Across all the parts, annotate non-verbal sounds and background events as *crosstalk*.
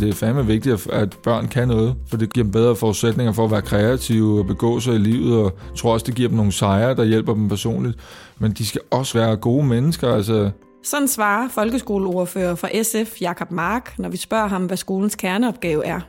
Det er fandme vigtigt, at børn kan noget, for det giver dem bedre forudsætninger for at være kreative og begå sig i livet, og jeg tror også, det giver dem nogle sejre, der hjælper dem personligt. Men de skal også være gode mennesker, altså Sådan svarer folkeskoleordfører fra SF, Jakob Mark, når vi spørger ham, hvad skolens kerneopgave er.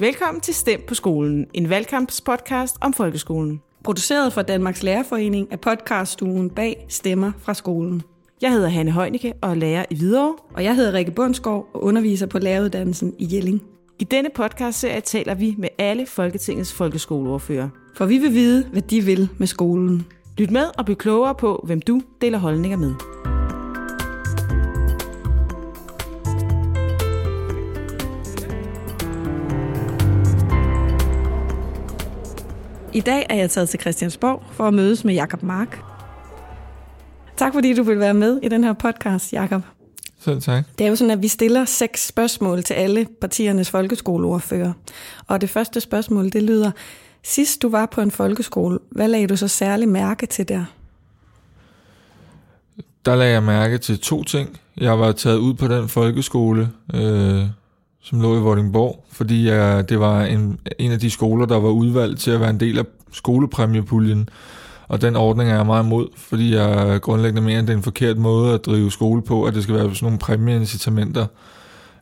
Velkommen til Stem på skolen, en valgkampspodcast om folkeskolen. Produceret for Danmarks Lærerforening af podcaststuen bag Stemmer fra skolen. Jeg hedder Hanne Heunicke og er lærer i Hvidovre. Og jeg hedder Rikke Bundsgaard og underviser på læreruddannelsen i Jelling. I denne podcastserie taler vi med alle Folketingets folkeskoleordfører. For vi vil vide, hvad de vil med skolen. Lyt med og bliv klogere på, hvem du deler holdninger med. I dag er jeg taget til Christiansborg for at mødes med Jakob Mark. Tak fordi du vil være med i den her podcast, Jakob. selv tak. Det er jo sådan, at vi stiller seks spørgsmål til alle partiernes folkeskoleordfører. Og det første spørgsmål, det lyder, sidst du var på en folkeskole, hvad lagde du så særlig mærke til der? Der lagde jeg mærke til to ting. Jeg var taget ud på den folkeskole, øh, som lå i Vordingborg, fordi jeg, det var en, en af de skoler, der var udvalgt til at være en del af skolepræmiepuljen. Og den ordning er jeg meget imod, fordi jeg grundlæggende mener, at det er en forkert måde at drive skole på, at det skal være sådan nogle præmieincitamenter.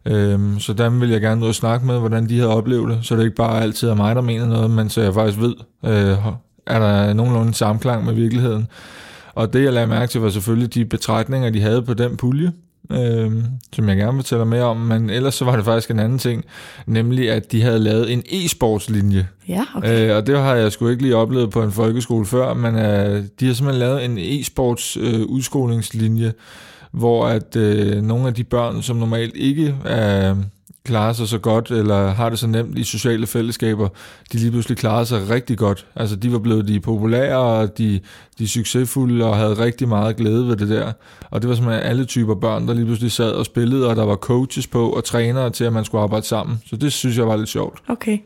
Øhm, så dem vil jeg gerne ud og snakke med, hvordan de havde oplevet det, så det ikke bare altid er mig, der mener noget, men så jeg faktisk ved, øh, er der nogenlunde samklang med virkeligheden. Og det, jeg lagde mærke til, var selvfølgelig de betragtninger, de havde på den pulje, øh, som jeg gerne vil tælle mere om, men ellers så var det faktisk en anden ting, nemlig at de havde lavet en e-sportslinje. Ja, okay. Øh, og det har jeg sgu ikke lige oplevet på en folkeskole før, men øh, de har simpelthen lavet en e-sports øh, udskolingslinje, hvor at øh, nogle af de børn, som normalt ikke øh, klarer sig så godt, eller har det så nemt i sociale fællesskaber, de lige pludselig klarer sig rigtig godt. Altså de var blevet de populære, og de, de succesfulde, og havde rigtig meget glæde ved det der. Og det var simpelthen alle typer børn, der lige pludselig sad og spillede, og der var coaches på, og trænere til, at man skulle arbejde sammen. Så det synes jeg var lidt sjovt. Okay.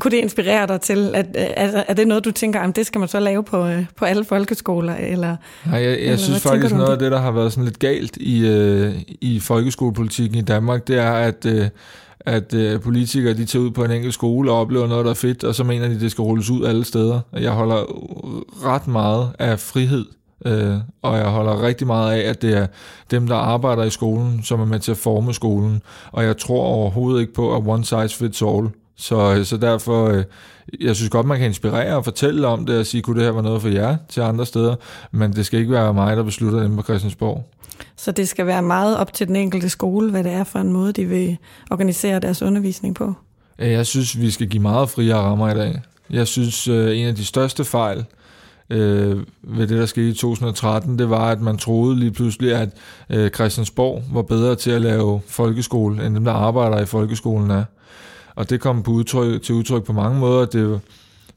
Kunne det inspirere dig til, at er, er det noget, du tænker, at det skal man så lave på, øh, på alle folkeskoler? Eller, Nej, jeg, jeg Eller synes faktisk noget af det? det, der har været sådan lidt galt i, øh, i folkeskolepolitikken i Danmark, det er, at, øh, at øh, politikere de tager ud på en enkelt skole og oplever noget, der er fedt, og så mener de, det skal rulles ud alle steder. Jeg holder øh, ret meget af frihed, øh, og jeg holder rigtig meget af, at det er dem, der arbejder i skolen, som er med til at forme skolen. Og jeg tror overhovedet ikke på, at one size fits all. Så, øh, så derfor, øh, jeg synes godt, man kan inspirere og fortælle om det, og sige, kunne det her være noget for jer til andre steder, men det skal ikke være mig, der beslutter inde på Christiansborg. så det skal være meget op til den enkelte skole, hvad det er for en måde, de vil organisere deres undervisning på. Øh, Jeg synes, vi skal give meget friere rammer i dag. Jeg synes, øh, en af de største fejl øh, ved det, der skete i 2013, det var, at man troede lige pludselig, at øh, Christiansborg var bedre til at lave folkeskole, end dem, der arbejder i folkeskolen er. Og det kom på udtryk, til udtryk på mange måder. Det,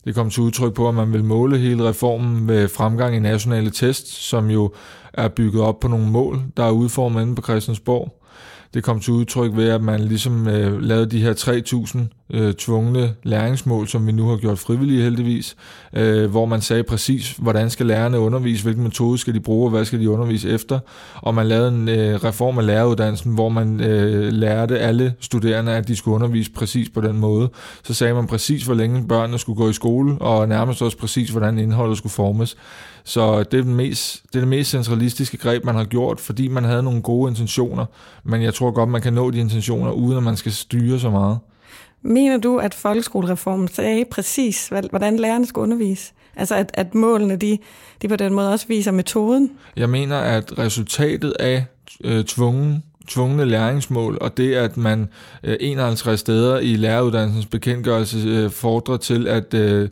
det kom til udtryk på, at man vil måle hele reformen med fremgang i nationale test, som jo er bygget op på nogle mål, der er udformet inde på Christiansborg. Det kom til udtryk ved, at man ligesom øh, lavede de her 3.000 øh, tvungne læringsmål, som vi nu har gjort frivillige heldigvis, øh, hvor man sagde præcis, hvordan skal lærerne undervise, hvilken metode skal de bruge, og hvad skal de undervise efter. Og man lavede en øh, reform af læreruddannelsen, hvor man øh, lærte alle studerende, at de skulle undervise præcis på den måde. Så sagde man præcis, hvor længe børnene skulle gå i skole, og nærmest også præcis, hvordan indholdet skulle formes. Så det er, den mest, det er det mest centralistiske greb, man har gjort, fordi man havde nogle gode intentioner. Men jeg tror godt, man kan nå de intentioner, uden at man skal styre så meget. Mener du, at folkeskolereformen sagde præcis, hvordan lærerne skulle undervise? Altså at, at målene, de, de på den måde også viser metoden? Jeg mener, at resultatet af øh, tvungen, tvungne læringsmål, og det, at man øh, 51 steder i læreruddannelsens bekendtgørelse øh, fordrer til, at øh,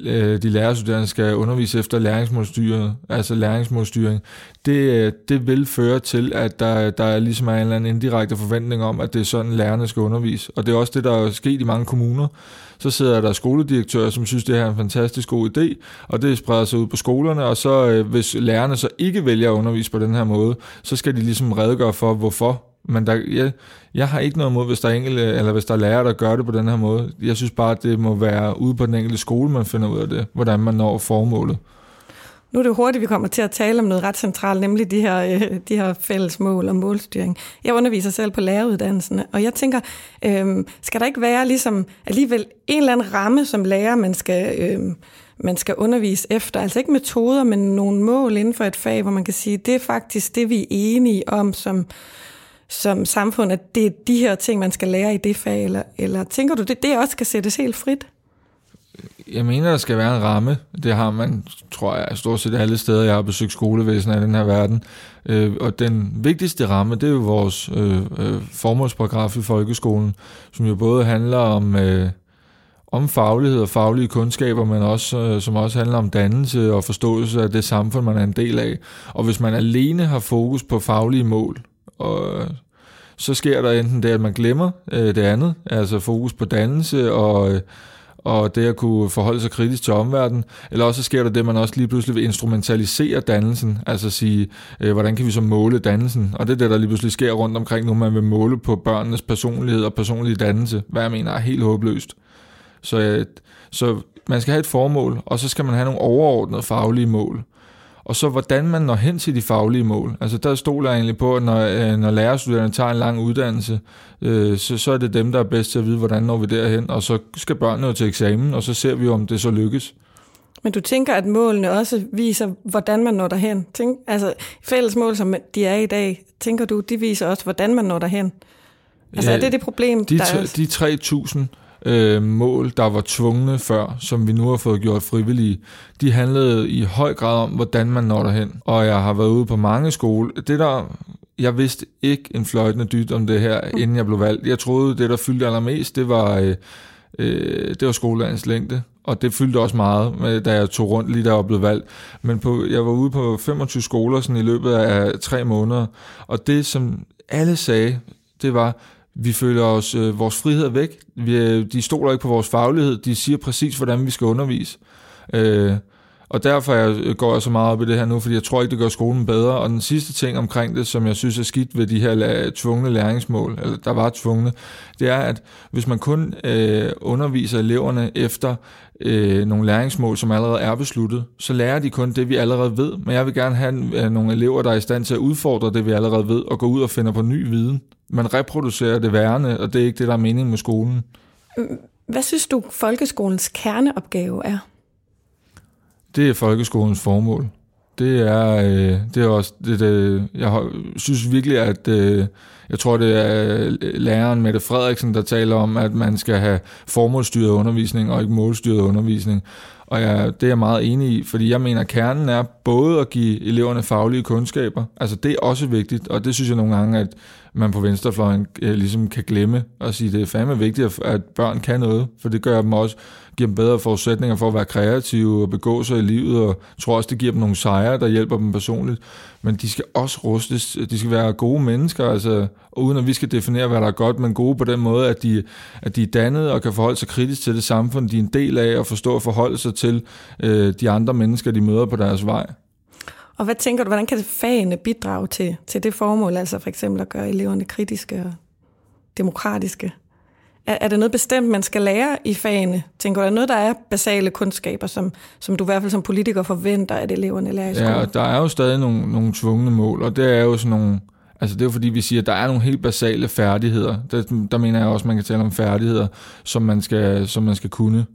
Øh, de lærerstuderende skal undervise efter læringsmålstyret, altså læringsmålstyring, det, øh, det vil føre til, at der, der ligesom er en eller anden indirekte forventning om, at det er sådan, lærerne skal undervise. Og det er også det, der er sket i mange kommuner. Så sidder der skoledirektører, som synes, det her er en fantastisk god idé, og det spreder sig ud på skolerne, og så øh, hvis lærerne så ikke vælger at undervise på den her måde, så skal de ligesom redegøre for, hvorfor. Men der, jeg, jeg har ikke noget imod, hvis der er enkelte, eller hvis der er lærere, der gør det på den her måde. Jeg synes bare, at det må være ude på den enkelte skole, man finder ud af det, hvordan man når formålet. Nu er det hurtigt, vi kommer til at tale om noget ret centralt, nemlig de her, øh, de her fælles mål og målstyring. Jeg underviser selv på læreruddannelsen, og jeg tænker, øh, skal der ikke være ligesom alligevel en eller anden ramme som lærer, man skal, øh, man skal undervise efter? Altså ikke metoder, men nogle mål inden for et fag, hvor man kan sige, det er faktisk det, vi er enige om som, som samfund, at det er de her ting, man skal lære i det fag, eller, eller tænker du, det, det også skal sættes helt frit? Jeg mener, der skal være en ramme. Det har man, tror jeg, stort set alle steder, jeg har besøgt skolevæsenet i den her verden. Øh, og den vigtigste ramme, det er jo vores øh, øh, formålsparagraf i folkeskolen, som jo både handler om, øh, om faglighed og faglige kundskaber, men også, øh, som også handler om dannelse og forståelse af det samfund, man er en del af. Og hvis man alene har fokus på faglige mål, og så sker der enten det, at man glemmer øh, det andet, altså fokus på dannelse og, øh, og det at kunne forholde sig kritisk til omverdenen, eller også sker der det, at man også lige pludselig vil instrumentalisere dannelsen, altså sige, øh, hvordan kan vi så måle dannelsen, og det er det, der lige pludselig sker rundt omkring nu, man vil måle på børnenes personlighed og personlige dannelse, hvad jeg mener er helt håbløst. Så, øh, så man skal have et formål, og så skal man have nogle overordnede faglige mål. Og så hvordan man når hen til de faglige mål. Altså der stoler jeg egentlig på, at når, øh, når lærerstuderende tager en lang uddannelse, øh, så, så er det dem, der er bedst til at vide, hvordan når vi derhen. Og så skal børnene jo til eksamen, og så ser vi, om det så lykkes. Men du tænker, at målene også viser, hvordan man når derhen? Tænk, altså fælles mål, som de er i dag, tænker du, de viser også, hvordan man når derhen? Altså ja, er det det problem, de, der er? De 3.000 øh, mål, der var tvungne før, som vi nu har fået gjort frivillige, de handlede i høj grad om, hvordan man når derhen. Og jeg har været ude på mange skoler. Det der, jeg vidste ikke en fløjtende dyt om det her, inden jeg blev valgt. Jeg troede, det der fyldte allermest, det var, øh, øh, det var skoledagens længde. Og det fyldte også meget, da jeg tog rundt lige da jeg blev valgt. Men på, jeg var ude på 25 skoler sådan i løbet af tre måneder. Og det, som alle sagde, det var, vi føler os øh, vores frihed væk. Vi, øh, de stoler ikke på vores faglighed. De siger præcis, hvordan vi skal undervise. Øh, og derfor jeg, går jeg så meget op i det her nu, fordi jeg tror ikke, det gør skolen bedre. Og den sidste ting omkring det, som jeg synes er skidt ved de her la- tvungne læringsmål, eller der var tvungne, det er, at hvis man kun øh, underviser eleverne efter øh, nogle læringsmål, som allerede er besluttet, så lærer de kun det, vi allerede ved. Men jeg vil gerne have øh, nogle elever, der er i stand til at udfordre det, vi allerede ved, og gå ud og finde på ny viden. Man reproducerer det værende, og det er ikke det, der er meningen med skolen. Hvad synes du, folkeskolens kerneopgave er? Det er folkeskolens formål. Det er, øh, det er også det, det, jeg synes virkelig, at øh, jeg tror, det er øh, læreren Mette Frederiksen, der taler om, at man skal have formålstyret undervisning og ikke målstyret undervisning. Og jeg, det er jeg meget enig i, fordi jeg mener, at kernen er både at give eleverne faglige kundskaber, altså det er også vigtigt, og det synes jeg nogle gange, at man på venstrefløjen øh, ligesom kan glemme og sige, det er fandme vigtigt, at børn kan noget, for det gør dem også, giver dem bedre forudsætninger for at være kreative og begå sig i livet, og jeg tror også, det giver dem nogle sejre, der hjælper dem personligt. Men de skal også rustes, de skal være gode mennesker, altså, uden at vi skal definere, hvad der er godt, men gode på den måde, at de, at de er dannet og kan forholde sig kritisk til det samfund, de er en del af, og forstå og forholde sig til øh, de andre mennesker, de møder på deres vej. Og hvad tænker du, hvordan kan fagene bidrage til, til det formål, altså for eksempel at gøre eleverne kritiske og demokratiske? Er, er det noget bestemt, man skal lære i fagene? Tænker du, er noget, der er basale kundskaber, som, som du i hvert fald som politiker forventer, at eleverne lærer i skolen? Ja, der er jo stadig nogle, nogle tvungne mål, og det er jo sådan nogle... Altså det er jo fordi, vi siger, at der er nogle helt basale færdigheder. Der, der mener jeg også, at man kan tale om færdigheder, som man skal, som man skal kunne.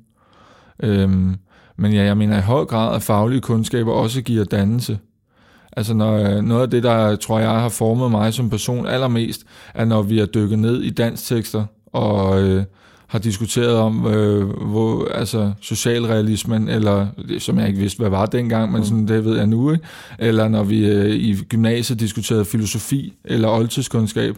Øhm, men ja, jeg mener i høj grad, at faglige kundskaber også giver dannelse. Altså når, noget af det, der tror jeg har formet mig som person allermest, er når vi har dykket ned i dansktekster og øh, har diskuteret om, øh, hvor, altså socialrealismen, eller som jeg ikke vidste, hvad var dengang, men mm. sådan, det ved jeg nu, ikke? eller når vi øh, i gymnasiet diskuterede filosofi eller oldtidskundskab,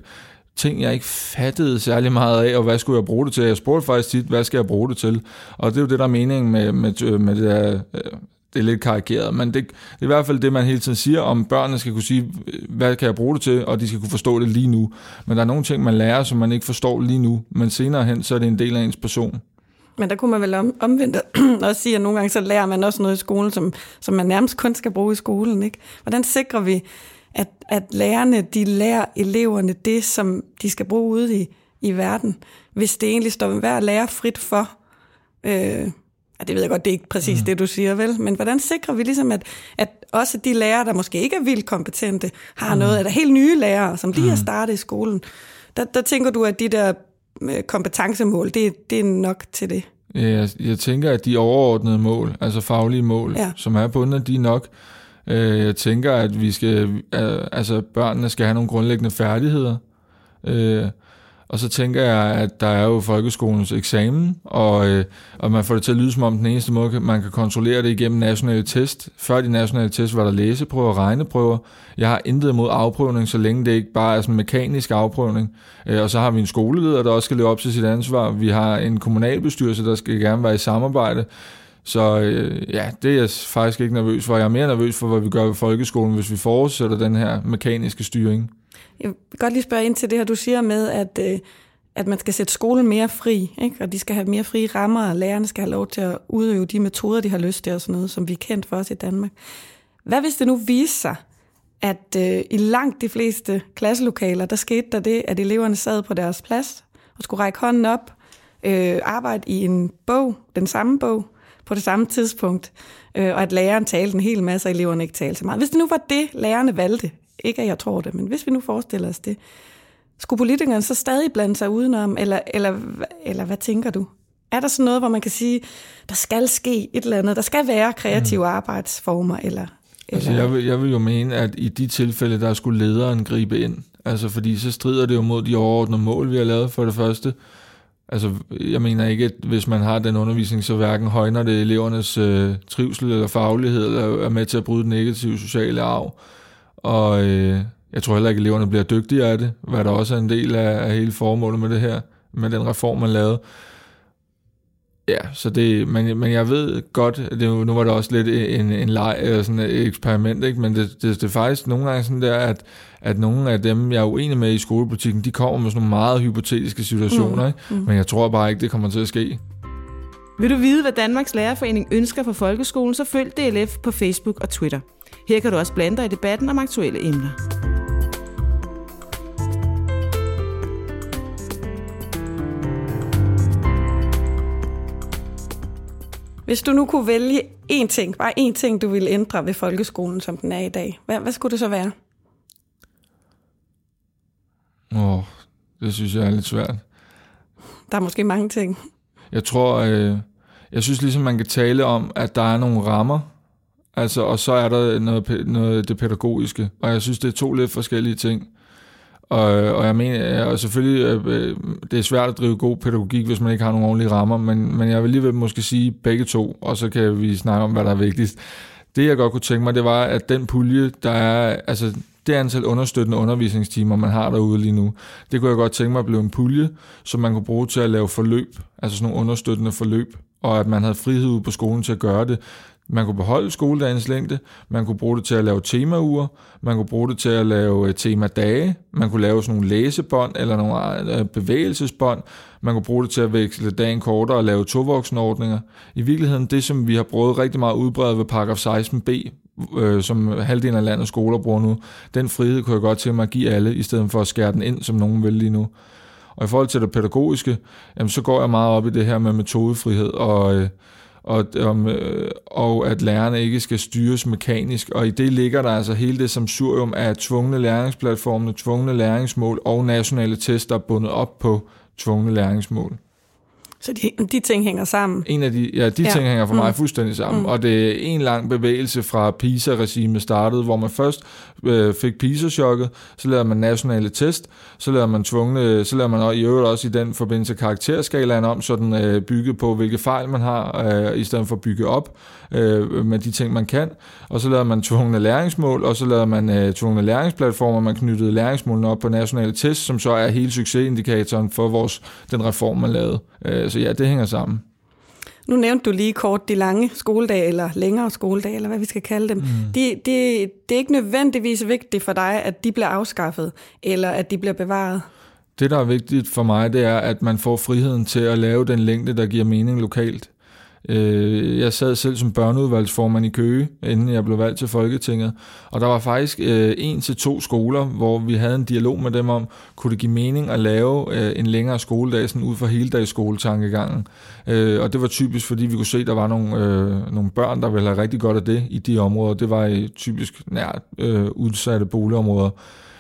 ting, jeg ikke fattede særlig meget af, og hvad skulle jeg bruge det til? Jeg spurgte faktisk tit, hvad skal jeg bruge det til? Og det er jo det, der er meningen med, med, med det der, øh, det er lidt karikeret, men det, det er i hvert fald det, man hele tiden siger, om børnene skal kunne sige, hvad kan jeg bruge det til, og de skal kunne forstå det lige nu. Men der er nogle ting, man lærer, som man ikke forstår lige nu, men senere hen, så er det en del af ens person. Men der kunne man vel om, omvendt *clears throat* også sige, at nogle gange så lærer man også noget i skolen, som, som man nærmest kun skal bruge i skolen. Ikke? Hvordan sikrer vi, at, at lærerne de lærer eleverne det, som de skal bruge ude i, i verden, hvis det egentlig står hver lærer frit for, øh, det ved jeg godt, det er ikke præcis mm. det, du siger, vel? Men hvordan sikrer vi ligesom, at, at også de lærere, der måske ikke er vildt kompetente, har mm. noget, eller helt nye lærere, som lige mm. har startet i skolen, der, der tænker du, at de der øh, kompetencemål, det, det er nok til det? Ja, jeg, jeg tænker, at de overordnede mål, altså faglige mål, ja. som er bundet, de er nok. Øh, jeg tænker, at vi skal, altså børnene skal have nogle grundlæggende færdigheder. Og så tænker jeg, at der er jo folkeskolens eksamen, og, øh, og man får det til at lyde som om den eneste måde, man kan kontrollere det igennem nationale test. Før de nationale test var der læseprøver og regneprøver. Jeg har intet imod afprøvning, så længe det ikke bare er sådan en mekanisk afprøvning. Øh, og så har vi en skoleleder, der også skal leve op til sit ansvar. Vi har en kommunalbestyrelse, der skal gerne være i samarbejde. Så øh, ja, det er jeg faktisk ikke nervøs for. Jeg er mere nervøs for, hvad vi gør ved folkeskolen, hvis vi fortsætter den her mekaniske styring. Jeg vil godt lige spørge ind til det her, du siger med, at, øh, at man skal sætte skolen mere fri, ikke? og de skal have mere frie rammer, og lærerne skal have lov til at udøve de metoder, de har lyst til, og sådan noget, som vi er kendt for os i Danmark. Hvad hvis det nu viser sig, at øh, i langt de fleste klasselokaler, der skete der det, at eleverne sad på deres plads og skulle række hånden op, øh, arbejde i en bog, den samme bog, på det samme tidspunkt, øh, og at læreren talte en hel masse, og eleverne ikke talte så meget. Hvis det nu var det, lærerne valgte, ikke at jeg tror det, men hvis vi nu forestiller os det, skulle politikerne så stadig blande sig udenom, eller, eller, eller hvad tænker du? Er der sådan noget, hvor man kan sige, der skal ske et eller andet, der skal være kreative mm. arbejdsformer, eller... Altså, jeg, vil, jeg vil jo mene, at i de tilfælde, der skulle lederen gribe ind. Altså, fordi så strider det jo mod de overordnede mål, vi har lavet for det første. Altså, jeg mener ikke, at hvis man har den undervisning, så hverken højner det elevernes øh, trivsel eller faglighed, eller er med til at bryde den negative sociale arv. Og øh, jeg tror heller ikke, at eleverne bliver dygtigere af det, hvad der også er en del af, af hele formålet med det her, med den reform, man lavede. Ja, så det, men, men jeg ved godt, at det, nu var det også lidt en, en leg, eller sådan et eksperiment, ikke? men det, det, det er faktisk nogle gange sådan der, at, at nogle af dem, jeg er uenig med i skolepolitikken, de kommer med sådan nogle meget hypotetiske situationer, mm. Ikke? Mm. men jeg tror bare ikke, det kommer til at ske. Vil du vide, hvad Danmarks Lærerforening ønsker for folkeskolen, så følg DLF på Facebook og Twitter. Her kan du også blande dig i debatten om aktuelle emner. Hvis du nu kunne vælge én ting, bare én ting, du ville ændre ved folkeskolen, som den er i dag, hvad, hvad skulle det så være? Åh, oh, det synes jeg er lidt svært. Der er måske mange ting. Jeg tror, øh, jeg synes ligesom, man kan tale om, at der er nogle rammer, altså, og så er der noget, noget det pædagogiske, og jeg synes, det er to lidt forskellige ting. Og, og jeg mener, og selvfølgelig, øh, øh, det er svært at drive god pædagogik, hvis man ikke har nogle ordentlige rammer, men, men jeg vil alligevel måske sige begge to, og så kan vi snakke om, hvad der er vigtigst. Det, jeg godt kunne tænke mig, det var, at den pulje, der er, altså det antal understøttende undervisningstimer, man har derude lige nu, det kunne jeg godt tænke mig at blive en pulje, som man kunne bruge til at lave forløb, altså sådan nogle understøttende forløb, og at man havde frihed ude på skolen til at gøre det. Man kunne beholde skoledagens længde, man kunne bruge det til at lave temauger, man kunne bruge det til at lave øh, temadage, man kunne lave sådan nogle læsebånd eller nogle øh, bevægelsesbånd, man kunne bruge det til at veksle dagen kortere og lave tovoksenordninger. I virkeligheden det, som vi har brugt rigtig meget udbredt ved paragraf 16b, øh, som halvdelen af landets skoler bruger nu, den frihed kunne jeg godt til mig at give alle, i stedet for at skære den ind, som nogen vil lige nu. Og i forhold til det pædagogiske, jamen, så går jeg meget op i det her med metodefrihed og... Øh, og, om, øh, og at lærerne ikke skal styres mekanisk. Og i det ligger der altså hele det samsurium af tvungne læringsplatforme, tvungne læringsmål og nationale tester bundet op på tvungne læringsmål. Så de, de ting hænger sammen? En af de, ja, de ja. ting hænger for mig mm. fuldstændig sammen. Mm. Og det er en lang bevægelse fra PISA-regimet startede, hvor man først øh, fik PISA-chokket, så lavede man nationale test, så lavede man tvungne, så lavede man i øvrigt også i den forbindelse karakterskalaen om, så den øh, bygge på, hvilke fejl man har, øh, i stedet for at bygge op øh, med de ting, man kan. Og så lavede man tvungne læringsmål, og så lavede man øh, tvungne læringsplatformer, man knyttede læringsmålene op på nationale test, som så er hele succesindikatoren for vores, den reform, man lavede. Øh, så ja, det hænger sammen. Nu nævnte du lige kort de lange skoledage, eller længere skoledage, eller hvad vi skal kalde dem. Mm. De, de, det er ikke nødvendigvis vigtigt for dig, at de bliver afskaffet, eller at de bliver bevaret. Det, der er vigtigt for mig, det er, at man får friheden til at lave den længde, der giver mening lokalt. Øh, jeg sad selv som børneudvalgsformand i Køge, inden jeg blev valgt til Folketinget, og der var faktisk øh, en til to skoler, hvor vi havde en dialog med dem om, kunne det give mening at lave øh, en længere skoledag sådan ud fra hele dags skoletankegangen. Øh, og det var typisk, fordi vi kunne se, at der var nogle, øh, nogle børn, der ville have rigtig godt af det i de områder. Det var i typisk nært øh, udsatte boligområder.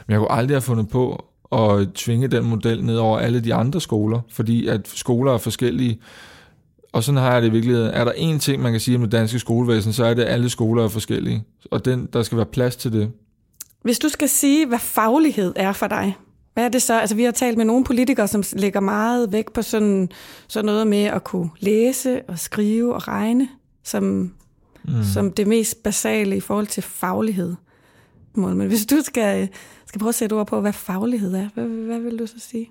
Men jeg kunne aldrig have fundet på at tvinge den model ned over alle de andre skoler, fordi at skoler er forskellige. Og sådan har jeg det i virkeligheden. Er der én ting, man kan sige om det danske skolevæsen, så er det, at alle skoler er forskellige. Og den, der skal være plads til det. Hvis du skal sige, hvad faglighed er for dig, hvad er det så? Altså, vi har talt med nogle politikere, som lægger meget vægt på sådan, sådan noget med at kunne læse og skrive og regne, som, mm. som det mest basale i forhold til faglighed. Men hvis du skal, skal prøve at sætte ord på, hvad faglighed er, hvad, hvad vil du så sige?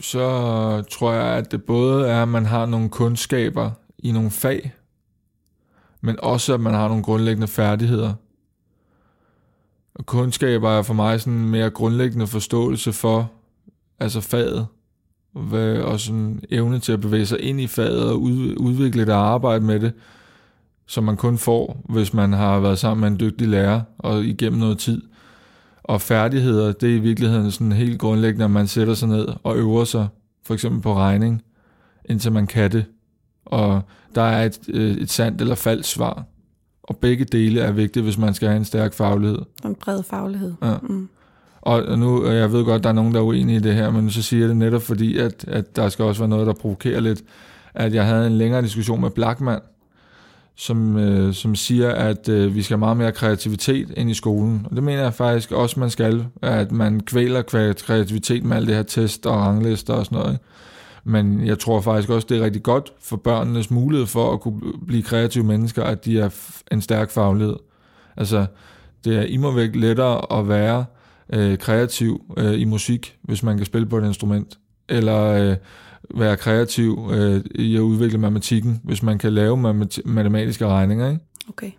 Så tror jeg, at det både er, at man har nogle kundskaber i nogle fag, men også, at man har nogle grundlæggende færdigheder. Og kundskaber er for mig sådan en mere grundlæggende forståelse for altså faget, og sådan evne til at bevæge sig ind i faget og udvikle det og arbejde med det, som man kun får, hvis man har været sammen med en dygtig lærer og igennem noget tid. Og færdigheder, det er i virkeligheden sådan helt grundlæggende, at man sætter sig ned og øver sig, for eksempel på regning, indtil man kan det. Og der er et, øh, et sandt eller falsk svar. Og begge dele er vigtige, hvis man skal have en stærk faglighed. En bred faglighed. Ja. Mm. Og nu, jeg ved godt, der er nogen, der er uenige i det her, men så siger jeg det netop fordi, at, at der skal også være noget, der provokerer lidt. At jeg havde en længere diskussion med Blackman, som, øh, som siger, at øh, vi skal have meget mere kreativitet ind i skolen. Og det mener jeg faktisk også, man skal. At man kvæler kreativitet med alle det her test og ranglister og sådan noget. Men jeg tror faktisk også, det er rigtig godt for børnenes mulighed for at kunne blive kreative mennesker, at de er en stærk faglighed. Altså, det er immer væk lettere at være øh, kreativ øh, i musik, hvis man kan spille på et instrument. Eller øh, være kreativ øh, i at udvikle matematikken, hvis man kan lave mat- matematiske regninger. Ikke? Okay.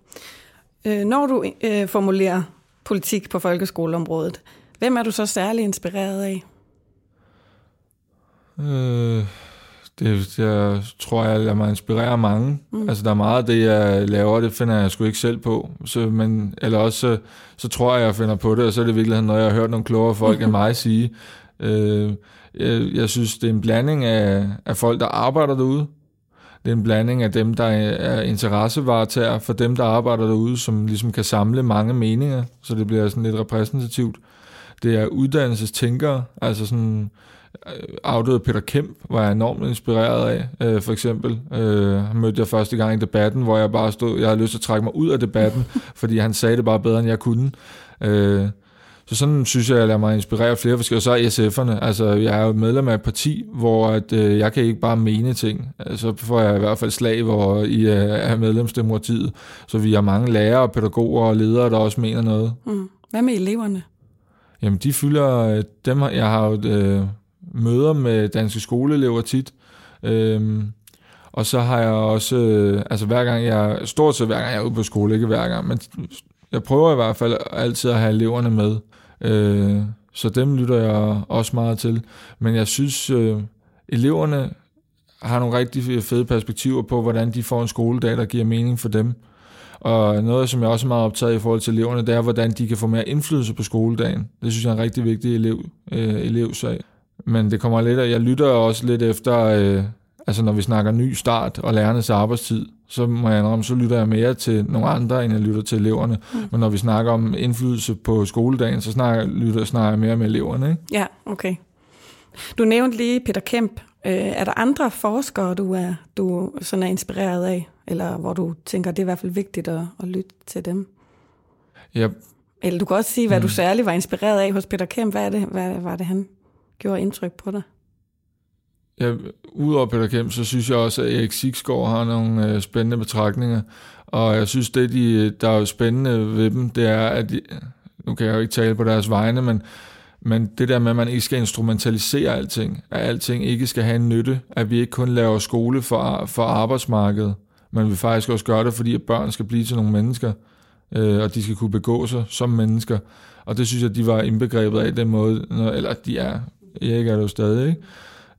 Øh, når du øh, formulerer politik på folkeskoleområdet, hvem er du så særlig inspireret af? Øh, det, jeg tror, jeg lader mig inspirere mange. Mm. Altså, der er meget af det, jeg laver, det finder jeg sgu ikke selv på. Så, men, eller også, så, så tror jeg, jeg finder på det, og så er det virkelig noget, jeg har hørt nogle klogere folk end *laughs* mig sige. Øh, jeg, jeg synes, det er en blanding af, af folk, der arbejder derude. Det er en blanding af dem, der er interessevaretager for dem, der arbejder derude, som ligesom kan samle mange meninger, så det bliver sådan lidt repræsentativt. Det er uddannelsestænkere, altså sådan øh, afdøde Peter Kemp var jeg enormt inspireret af, øh, for eksempel. Øh, han mødte jeg første gang i debatten, hvor jeg bare stod, jeg havde lyst til at trække mig ud af debatten, *laughs* fordi han sagde det bare bedre, end jeg kunne. Øh, så sådan synes jeg, at jeg lader mig inspirere flere forskellige. Og så er SF'erne. Altså, jeg er jo medlem af et parti, hvor at, øh, jeg kan ikke bare mene ting. Så får jeg i hvert fald slag, hvor I øh, er medlemsdemokratiet. Så vi har mange lærere, pædagoger og ledere, der også mener noget. Mm. Hvad med eleverne? Jamen, de fylder... Øh, dem, jeg har jo øh, møder med danske skoleelever tit. Øhm, og så har jeg også, øh, altså hver gang jeg, stort set hver gang jeg er ude på skole, ikke hver gang, men jeg prøver i hvert fald altid at have eleverne med. Øh, så dem lytter jeg også meget til. Men jeg synes, øh, eleverne har nogle rigtig fede perspektiver på, hvordan de får en skoledag, der giver mening for dem. Og noget, som jeg også er meget optaget i forhold til eleverne, det er, hvordan de kan få mere indflydelse på skoledagen. Det synes jeg er en rigtig vigtig elev, øh, elevsag. Men det kommer lidt, jeg lytter også lidt efter, øh, altså når vi snakker ny start og lærernes arbejdstid, så må jeg indrømme, så lytter jeg mere til nogle andre, end jeg lytter til eleverne. Mm. Men når vi snakker om indflydelse på skoledagen, så snakker, lytter, snakker jeg mere med eleverne. Ikke? Ja, okay. Du nævnte lige Peter Kemp. Øh, er der andre forskere, du er, du sådan er inspireret af? Eller hvor du tænker, det er i hvert fald vigtigt at, at lytte til dem? Ja. Eller du kan også sige, hvad mm. du særligt var inspireret af hos Peter Kemp. Hvad, er det, hvad var det, han gjorde indtryk på dig? Ja, udover Peter Kemp, så synes jeg også, at Erik Sigsgaard har nogle øh, spændende betragtninger. Og jeg synes, det, de, der er jo spændende ved dem, det er, at de, nu kan jeg jo ikke tale på deres vegne, men, men det der med, at man ikke skal instrumentalisere alting, at alting ikke skal have en nytte, at vi ikke kun laver skole for, for arbejdsmarkedet, men vi faktisk også gør det, fordi at børn skal blive til nogle mennesker, øh, og de skal kunne begå sig som mennesker. Og det synes jeg, de var indbegrebet af den måde, når, eller de er, Erik er det jo stadig, ikke?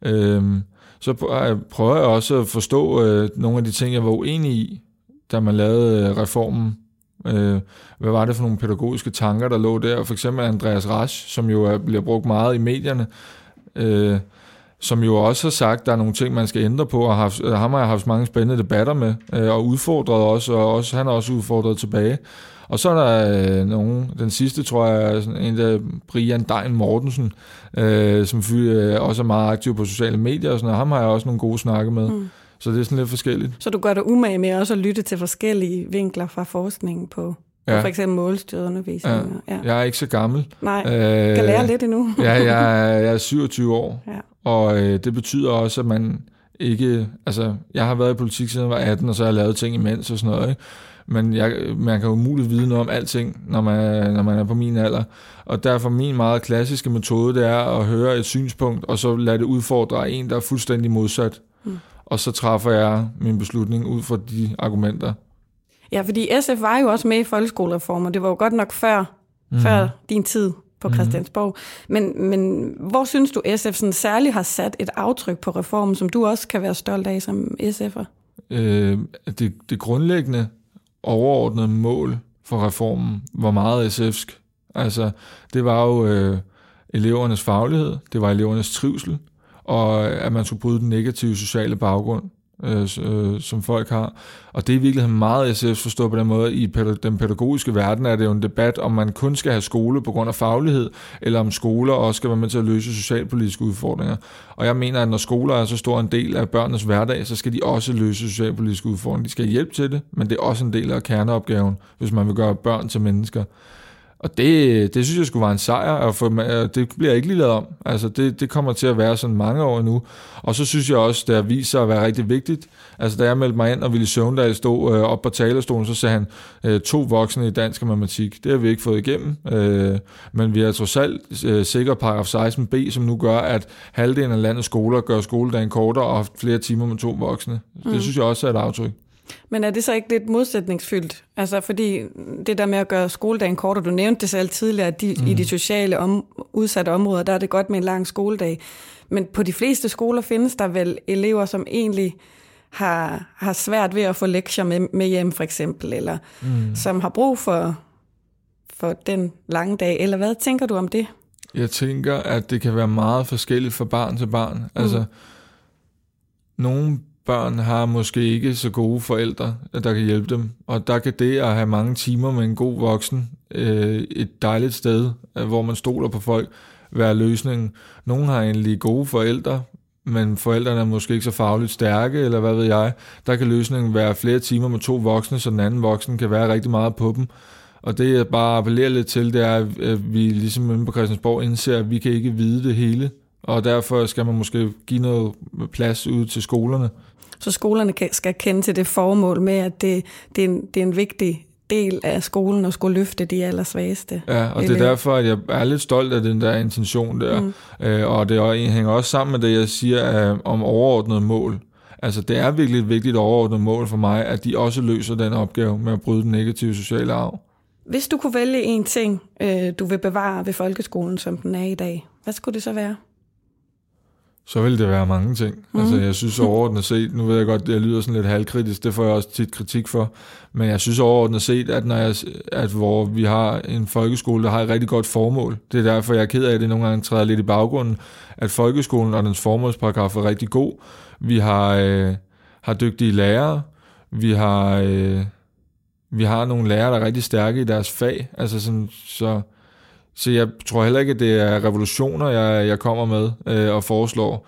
Øhm, så øh, prøver jeg også at forstå øh, nogle af de ting, jeg var uenig i, da man lavede øh, reformen. Øh, hvad var det for nogle pædagogiske tanker, der lå der? For eksempel Andreas Rasch, som jo er, bliver brugt meget i medierne, øh, som jo også har sagt, at der er nogle ting, man skal ændre på, og haft, ham har jeg haft mange spændende debatter med, øh, og udfordret også, og også, han har også udfordret tilbage. Og så er der øh, nogen, den sidste tror jeg sådan en der Brian Dein Mortensen, øh, som øh, også er meget aktiv på sociale medier og sådan noget. Ham har jeg også nogle gode snakke med. Mm. Så det er sådan lidt forskelligt. Så du gør dig umage med også at lytte til forskellige vinkler fra forskningen på, ja. for eksempel målstyret undervisning. Ja. Ja. Jeg er ikke så gammel. Nej, øh, kan lære lidt endnu. ja, jeg er, jeg er 27 år, *laughs* ja. og øh, det betyder også, at man ikke... Altså, jeg har været i politik siden jeg var 18, og så har jeg lavet ting imens og sådan noget, ikke? men jeg, man kan jo muligt vide noget om alting, når man, når man er på min alder. Og derfor min meget klassiske metode, det er at høre et synspunkt, og så lade det udfordre en, der er fuldstændig modsat. Mm. Og så træffer jeg min beslutning ud fra de argumenter. Ja, fordi SF var jo også med i folkeskolereformer. Det var jo godt nok før, mm. før din tid på mhm. Christiansborg. Mm. Men, men hvor synes du, SF sådan særligt har sat et aftryk på reformen, som du også kan være stolt af som SF'er? Øh, det, det grundlæggende overordnede mål for reformen var meget SF'sk. Altså, det var jo øh, elevernes faglighed, det var elevernes trivsel, og at man skulle bryde den negative sociale baggrund øh, øh, som folk har. Og det er i virkeligheden meget SF forstået på den måde. I den pædagogiske verden er det jo en debat, om man kun skal have skole på grund af faglighed, eller om skoler også skal være med til at løse socialpolitiske udfordringer. Og jeg mener, at når skoler er så stor en del af børnenes hverdag, så skal de også løse socialpolitiske udfordringer. De skal hjælpe til det, men det er også en del af kerneopgaven, hvis man vil gøre børn til mennesker. Og det, det synes jeg skulle være en sejr, og for, det bliver ikke lige lavet om. Altså det, det kommer til at være sådan mange år nu. Og så synes jeg også, det har vist sig at være rigtig vigtigt. Altså da jeg meldte mig ind, og Ville Søvndal stod øh, op på talerstolen, så sagde han, øh, to voksne i dansk og matematik. Det har vi ikke fået igennem. Øh, men vi har trods alt øh, sikkert paragraf 16b, som nu gør, at halvdelen af landets skoler gør skoledagen kortere og har flere timer med to voksne. Mm. Det synes jeg også er et aftryk. Men er det så ikke lidt modsætningsfyldt? Altså fordi det der med at gøre skoledagen kort, og du nævnte det selv tidligere, at de, mm. i de sociale om, udsatte områder, der er det godt med en lang skoledag. Men på de fleste skoler findes der vel elever, som egentlig har, har svært ved at få lektier med, med hjem for eksempel, eller mm. som har brug for, for den lange dag, eller hvad tænker du om det? Jeg tænker, at det kan være meget forskelligt fra barn til barn. Mm. Altså, nogle børn har måske ikke så gode forældre, der kan hjælpe dem. Og der kan det at have mange timer med en god voksen, øh, et dejligt sted, øh, hvor man stoler på folk, være løsningen. Nogle har egentlig gode forældre, men forældrene er måske ikke så fagligt stærke, eller hvad ved jeg. Der kan løsningen være flere timer med to voksne, så den anden voksen kan være rigtig meget på dem. Og det jeg bare appellerer lidt til, det er, at vi ligesom inde på Christiansborg indser, at vi kan ikke vide det hele. Og derfor skal man måske give noget plads ud til skolerne, så skolerne skal kende til det formål med, at det, det, er, en, det er en vigtig del af skolen at skulle løfte de allersvageste. Ja, og elever. det er derfor, at jeg er lidt stolt af den der intention der. Mm. Øh, og det hænger også sammen med det, jeg siger øh, om overordnede mål. Altså, det er virkelig et vigtigt overordnet mål for mig, at de også løser den opgave med at bryde den negative sociale arv. Hvis du kunne vælge en ting, øh, du vil bevare ved folkeskolen, som den er i dag, hvad skulle det så være? Så vil det være mange ting. Mm. Altså, jeg synes overordnet set, nu ved jeg godt, jeg lyder sådan lidt halvkritisk, det får jeg også tit kritik for, men jeg synes overordnet set, at, når jeg, at hvor vi har en folkeskole, der har et rigtig godt formål, det er derfor, jeg er ked af, at det nogle gange træder lidt i baggrunden, at folkeskolen og dens formålsparagraf er rigtig god. Vi har, øh, har dygtige lærere, vi har, øh, vi har nogle lærere, der er rigtig stærke i deres fag, altså sådan, så så jeg tror heller ikke, at det er revolutioner, jeg, jeg kommer med øh, og foreslår.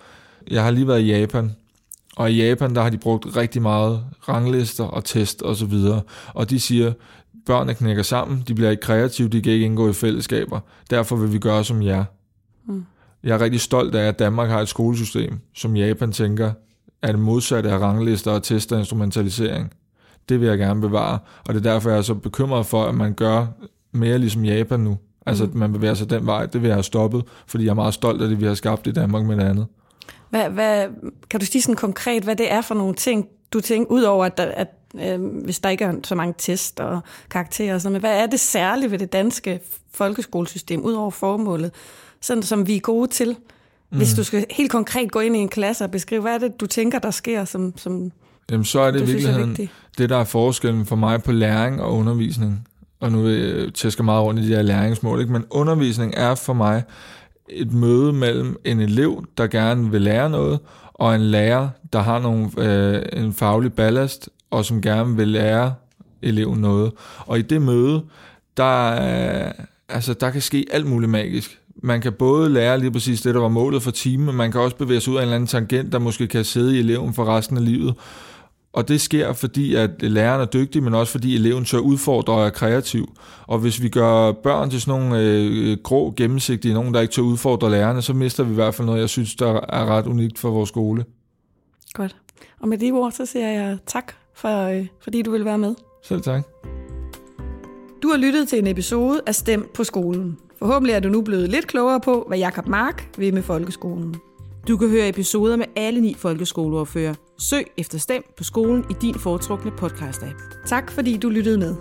Jeg har lige været i Japan, og i Japan, der har de brugt rigtig meget ranglister og test og så videre. Og de siger, børnene knækker sammen, de bliver ikke kreative, de kan ikke indgå i fællesskaber. Derfor vil vi gøre som jer. Mm. Jeg er rigtig stolt af, at Danmark har et skolesystem, som Japan tænker, er det modsatte af ranglister og test og instrumentalisering. Det vil jeg gerne bevare, og det er derfor, jeg er så bekymret for, at man gør mere ligesom Japan nu. Altså, mm. at man bevæger sig den vej, det vil jeg have stoppet, fordi jeg er meget stolt af det, vi har skabt i Danmark med det andet. Hvad, hvad, kan du sige sådan konkret, hvad det er for nogle ting, du tænker, udover at, der, at øh, hvis der ikke er så mange test og karakterer og sådan noget, hvad er det særligt ved det danske folkeskolesystem, udover formålet, sådan som vi er gode til? Mm. Hvis du skal helt konkret gå ind i en klasse og beskrive, hvad er det, du tænker, der sker, som, som Jamen, så er det i er virkeligheden vigtigt? det, der er forskellen for mig på læring og undervisning. Og nu øh, tæsker meget rundt i de her læringsmål, ikke? men undervisning er for mig et møde mellem en elev, der gerne vil lære noget, og en lærer, der har nogle, øh, en faglig ballast, og som gerne vil lære eleven noget. Og i det møde, der, øh, altså, der kan ske alt muligt magisk. Man kan både lære lige præcis det, der var målet for timen, men man kan også bevæge sig ud af en eller anden tangent, der måske kan sidde i eleven for resten af livet. Og det sker, fordi at læreren er dygtig, men også fordi eleven tør udfordre og er kreativ. Og hvis vi gør børn til sådan nogle øh, grå, gennemsigtige, nogen, der ikke tør udfordre lærerne, så mister vi i hvert fald noget, jeg synes, der er ret unikt for vores skole. Godt. Og med de ord, så siger jeg tak, for, øh, fordi du vil være med. Selv tak. Du har lyttet til en episode af Stem på skolen. Forhåbentlig er du nu blevet lidt klogere på, hvad Jakob Mark vil med folkeskolen. Du kan høre episoder med alle ni folkeskoleordfører. Søg efter STEM på skolen i din foretrukne podcast-app. Tak fordi du lyttede med.